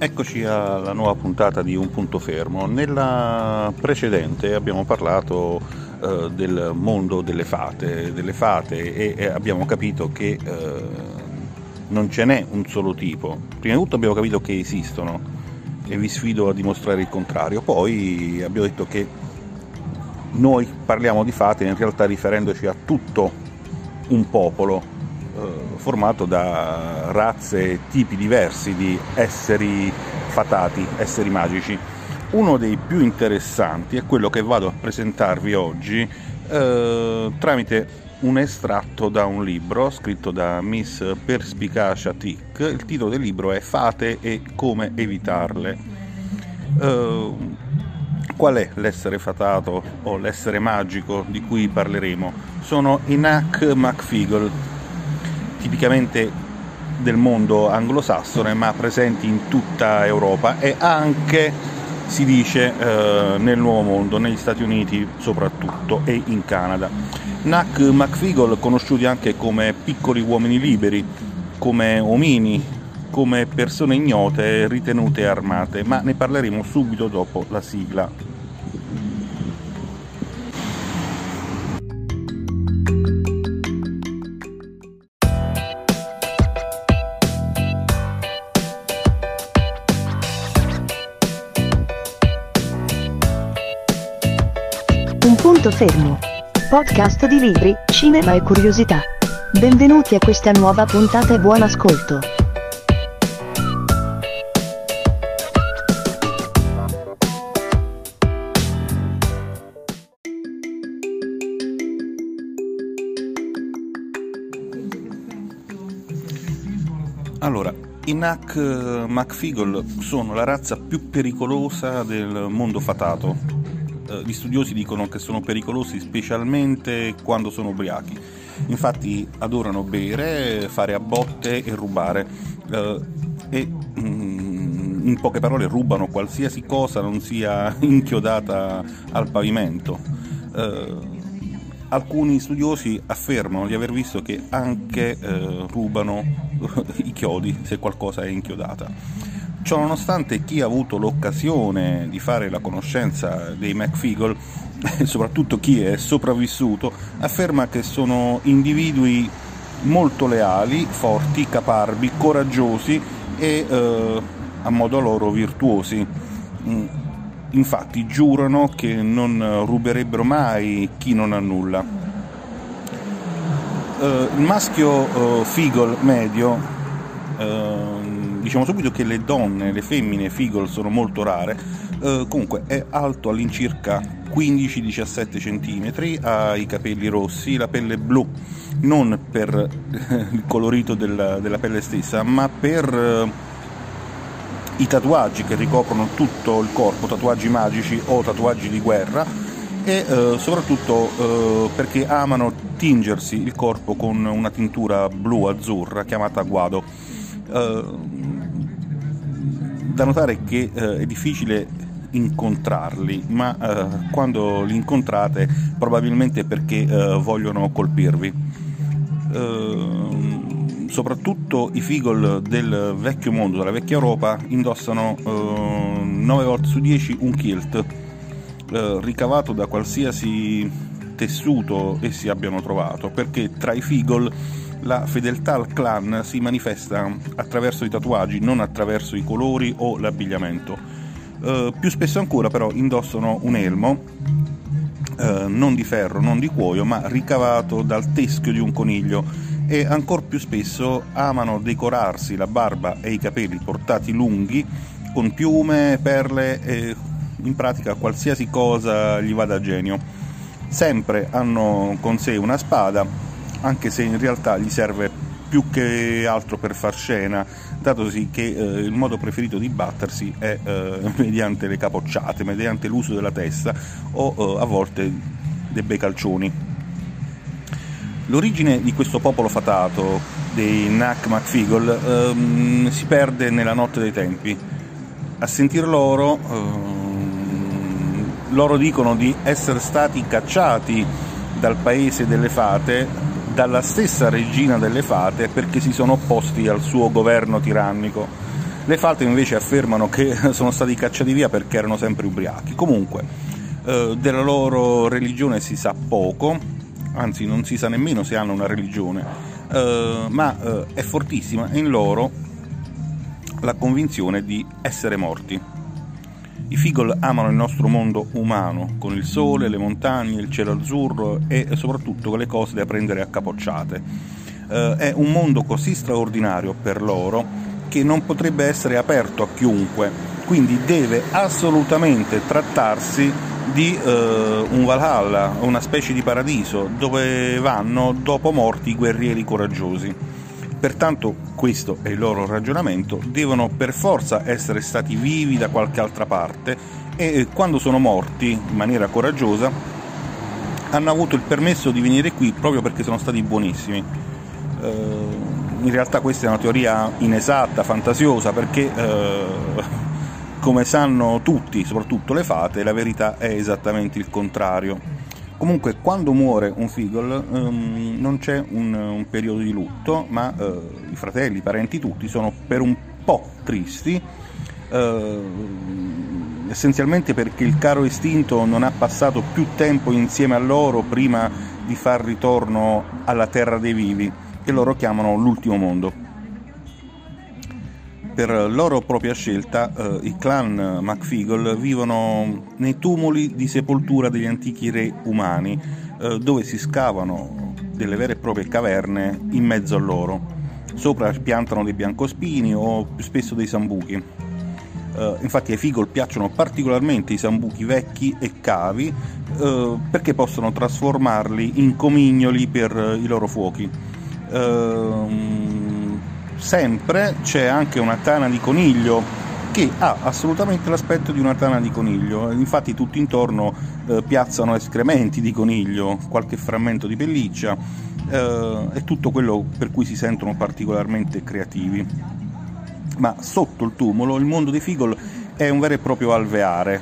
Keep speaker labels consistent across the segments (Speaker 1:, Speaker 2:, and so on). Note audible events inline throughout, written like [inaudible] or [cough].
Speaker 1: Eccoci alla nuova puntata di Un punto fermo. Nella precedente abbiamo parlato eh, del mondo delle fate, delle fate e, e abbiamo capito che eh, non ce n'è un solo tipo. Prima di tutto abbiamo capito che esistono e vi sfido a dimostrare il contrario. Poi abbiamo detto che noi parliamo di fate in realtà riferendoci a tutto un popolo formato da razze e tipi diversi di esseri fatati, esseri magici. Uno dei più interessanti è quello che vado a presentarvi oggi eh, tramite un estratto da un libro scritto da Miss Perspicacia Tick. Il titolo del libro è Fate e come evitarle. Uh, qual è l'essere fatato o l'essere magico di cui parleremo? Sono Enak MacFigel, tipicamente del mondo anglosassone ma presenti in tutta Europa e anche si dice eh, nel Nuovo Mondo, negli Stati Uniti soprattutto e in Canada. Nac McFeagle, conosciuti anche come piccoli uomini liberi, come omini, come persone ignote ritenute armate, ma ne parleremo subito dopo la sigla.
Speaker 2: Punto fermo. Podcast di libri, cinema e curiosità. Benvenuti a questa nuova puntata e buon ascolto.
Speaker 1: Allora, i Nac McFeagle sono la razza più pericolosa del mondo fatato eh, gli studiosi dicono che sono pericolosi specialmente quando sono ubriachi. Infatti adorano bere, fare a botte e rubare. Eh, e mm, in poche parole rubano qualsiasi cosa non sia [laughs] inchiodata al pavimento. Eh, alcuni studiosi affermano di aver visto che anche eh, rubano [laughs] i chiodi se qualcosa è inchiodata. Ciononostante chi ha avuto l'occasione di fare la conoscenza dei McFeagle, e [laughs] soprattutto chi è sopravvissuto, afferma che sono individui molto leali, forti, caparbi, coraggiosi e eh, a modo loro virtuosi. Mm, infatti giurano che non ruberebbero mai chi non ha nulla. Uh, il maschio uh, Feagle medio uh, diciamo subito che le donne, le femmine Figol sono molto rare, eh, comunque è alto all'incirca 15-17 cm, ha i capelli rossi, la pelle blu, non per il colorito della, della pelle stessa, ma per eh, i tatuaggi che ricoprono tutto il corpo, tatuaggi magici o tatuaggi di guerra e eh, soprattutto eh, perché amano tingersi il corpo con una tintura blu-azzurra chiamata guado. Uh, da notare che eh, è difficile incontrarli, ma eh, quando li incontrate probabilmente è perché eh, vogliono colpirvi. Eh, soprattutto i figol del vecchio mondo, della vecchia Europa, indossano 9 eh, volte su 10 un kilt eh, ricavato da qualsiasi tessuto essi abbiano trovato, perché tra i figol la fedeltà al clan si manifesta attraverso i tatuaggi, non attraverso i colori o l'abbigliamento. Uh, più spesso ancora però indossano un elmo, uh, non di ferro, non di cuoio, ma ricavato dal teschio di un coniglio e ancora più spesso amano decorarsi la barba e i capelli portati lunghi con piume, perle e in pratica qualsiasi cosa gli vada a genio. Sempre hanno con sé una spada anche se in realtà gli serve più che altro per far scena, dato che eh, il modo preferito di battersi è eh, [laughs] mediante le capocciate, mediante l'uso della testa o eh, a volte dei bei calcioni. L'origine di questo popolo fatato, dei Nac MacFeagle, ehm, si perde nella notte dei tempi. A sentir loro, ehm, loro dicono di essere stati cacciati dal paese delle fate dalla stessa regina delle fate perché si sono opposti al suo governo tirannico. Le falte invece affermano che [laughs] sono stati cacciati via perché erano sempre ubriachi. Comunque, eh, della loro religione si sa poco, anzi non si sa nemmeno se hanno una religione, eh, ma eh, è fortissima in loro la convinzione di essere morti. I Figol amano il nostro mondo umano, con il sole, le montagne, il cielo azzurro e soprattutto le cose da prendere a capocciate. Eh, è un mondo così straordinario per loro che non potrebbe essere aperto a chiunque, quindi deve assolutamente trattarsi di eh, un Valhalla, una specie di paradiso, dove vanno dopo morti i guerrieri coraggiosi. Pertanto questo è il loro ragionamento, devono per forza essere stati vivi da qualche altra parte e quando sono morti in maniera coraggiosa hanno avuto il permesso di venire qui proprio perché sono stati buonissimi. Eh, in realtà questa è una teoria inesatta, fantasiosa, perché eh, come sanno tutti, soprattutto le fate, la verità è esattamente il contrario. Comunque, quando muore un Figol um, non c'è un, un, periodo di lutto, ma uh, i fratelli, i parenti tutti sono per un po' tristi, uh, essenzialmente perché il caro estinto non ha passato più tempo insieme a loro prima di far ritorno alla terra dei vivi, che loro chiamano l'ultimo mondo per loro propria scelta eh, i clan MacFigol vivono nei tumuli di sepoltura degli antichi re umani, eh, dove si scavano delle vere e proprie caverne in mezzo a loro. Sopra piantano dei biancospini o più spesso dei sambuchi. Eh, infatti ai Figol piacciono particolarmente i sambuchi vecchi e cavi eh, perché possono trasformarli in comignoli per i loro fuochi. Sempre c'è anche una tana di coniglio che ha assolutamente l'aspetto di una tana di coniglio, infatti tutti intorno eh, piazzano escrementi di coniglio, qualche frammento di pelliccia eh, e tutto quello per cui si sentono particolarmente creativi. Ma sotto il tumulo il mondo dei Figol è un vero e proprio alveare,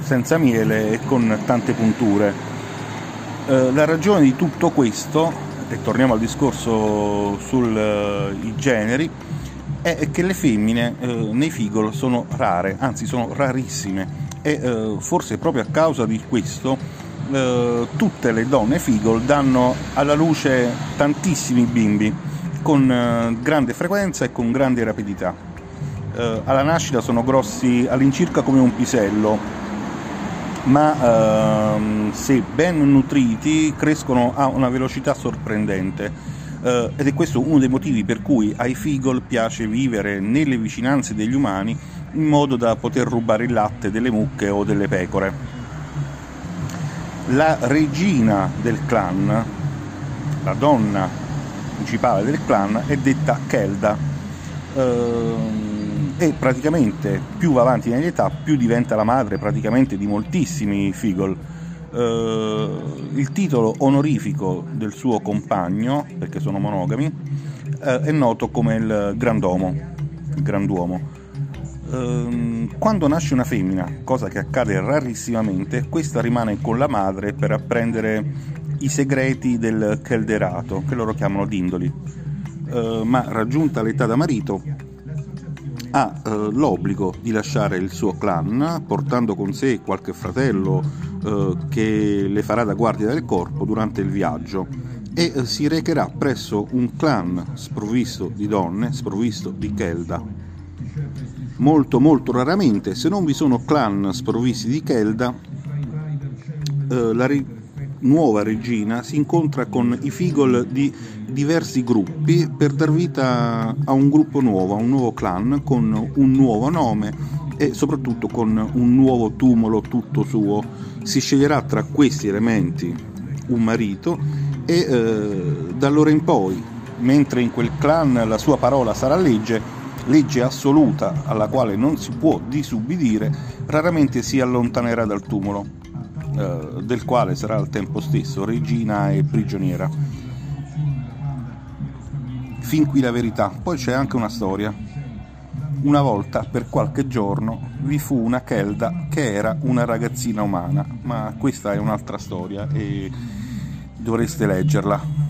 Speaker 1: senza miele e con tante punture. Eh, la ragione di tutto questo e torniamo al discorso sui uh, generi, è che le femmine uh, nei figol sono rare, anzi sono rarissime e uh, forse proprio a causa di questo tutte le donne figol danno alla luce tantissimi bimbi con grande frequenza e con grande rapidità. alla nascita sono grossi all'incirca come un pisello, ma ehm, se ben nutriti crescono a una velocità sorprendente. Uh, ed è questo uno dei motivi per cui ai Figol piace vivere nelle vicinanze degli umani in modo da poter rubare il latte delle mucche o delle pecore. La regina del clan, la donna principale del clan, è detta Kelda. Uh, e praticamente più va avanti nell'età più diventa la madre praticamente di moltissimi Figol. Uh, il titolo onorifico del suo compagno, perché sono monogami, uh, è noto come il grandomo, il granduomo. Uh, quando nasce una femmina, cosa che accade rarissimamente, questa rimane con la madre per apprendere i segreti del Kelderato, che loro chiamano dindoli. ma raggiunta l'età da marito, ha eh, l'obbligo di lasciare il suo clan portando con sé qualche fratello eh, che le farà da guardia del corpo durante il viaggio e eh, si recherà presso un clan sprovvisto di donne, sprovvisto di Kelda. Molto molto raramente, se non vi sono clan sprovvisti di Kelda, eh, la, nuova regina si incontra con i figol di diversi gruppi per dar vita a un gruppo nuovo, a un nuovo clan con un nuovo nome e soprattutto con un nuovo tumulo tutto suo. Si sceglierà tra questi elementi un marito e eh, da allora in poi, mentre in quel clan la sua parola sarà legge, legge assoluta alla quale non si può disubbidire, raramente si allontanerà dal tumulo. Eh, del quale sarà al tempo stesso regina e prigioniera. Fin qui la verità, poi c'è anche una storia. Una volta, per qualche giorno, vi fu una Kelda che era una ragazzina umana, ma questa è un'altra storia e dovreste leggerla.